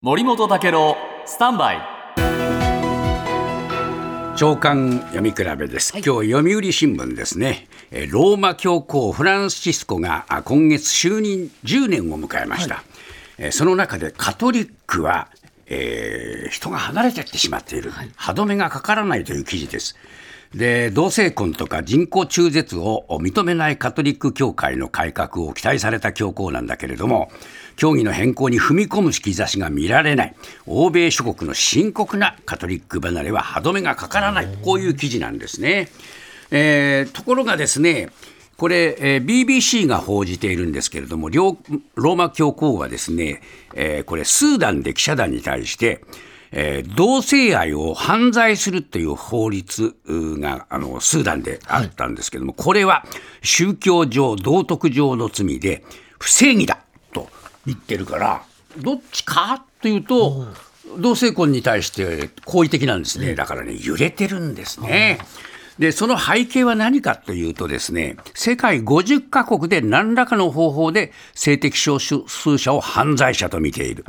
森本武郎スタンバイ。長官読み比べです、今日読売新聞ですね。えーローマ教皇フランシスコがあ今月就任10年を迎えました、えーその中でカトリックは、えー人が離れていってしまっている、歯止めがかからないという記事ですで同性婚とか人工中絶を認めないカトリック教会の改革を期待された教皇なんだけれども教義の変更に踏み込む兆しが見られない欧米諸国の深刻なカトリック離れは歯止めがかからないこういう記事なんですね。えーところがですねこれ、えー BBC が報じているんですけれども、両ローマ教皇はですね、えーこれ、スーダンで記者団に対して、えー同性愛を犯罪するという法律うがあのスーダンであったんですけども、これは宗教上、道徳上の罪で不正義だと言ってるから、どっちかというと、同性婚に対して好意的なんですね、だからね、揺れてるんですね。で、その背景は何かというとですね、世界50カ国で何らかの方法で性的少数者を犯罪者と見ている。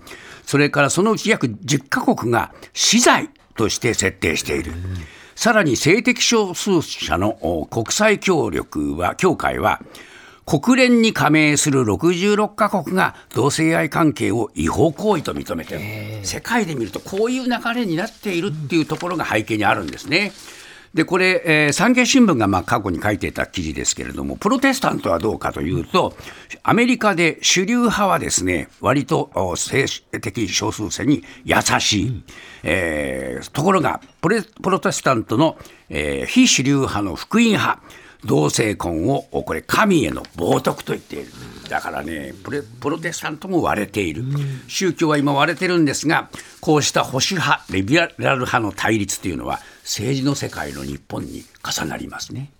それからそのうち約10カ国が死罪として設定している。さらに性的少数者の国際協力は、協会は、国連に加盟する66カ国が同性愛関係を違法行為と認めている、世界で見るとこういう流れになっているっていうところが背景にあるんですね。でこれ、えー産経新聞がまあ過去に書いていた記事ですけれども、プロテスタントはどうかというと、アメリカで主流派はですね、割とお性的少数者に優しい、えーところがプレ、プロテスタントの、えー非主流派の福音派、同性婚をこれ神への冒涜と言っている。だからねプレ、プロテスタントも割れている、宗教は今割れてるんですが、こうした保守派、リベラル派の対立というのは、政治の世界の日本に重なりますね。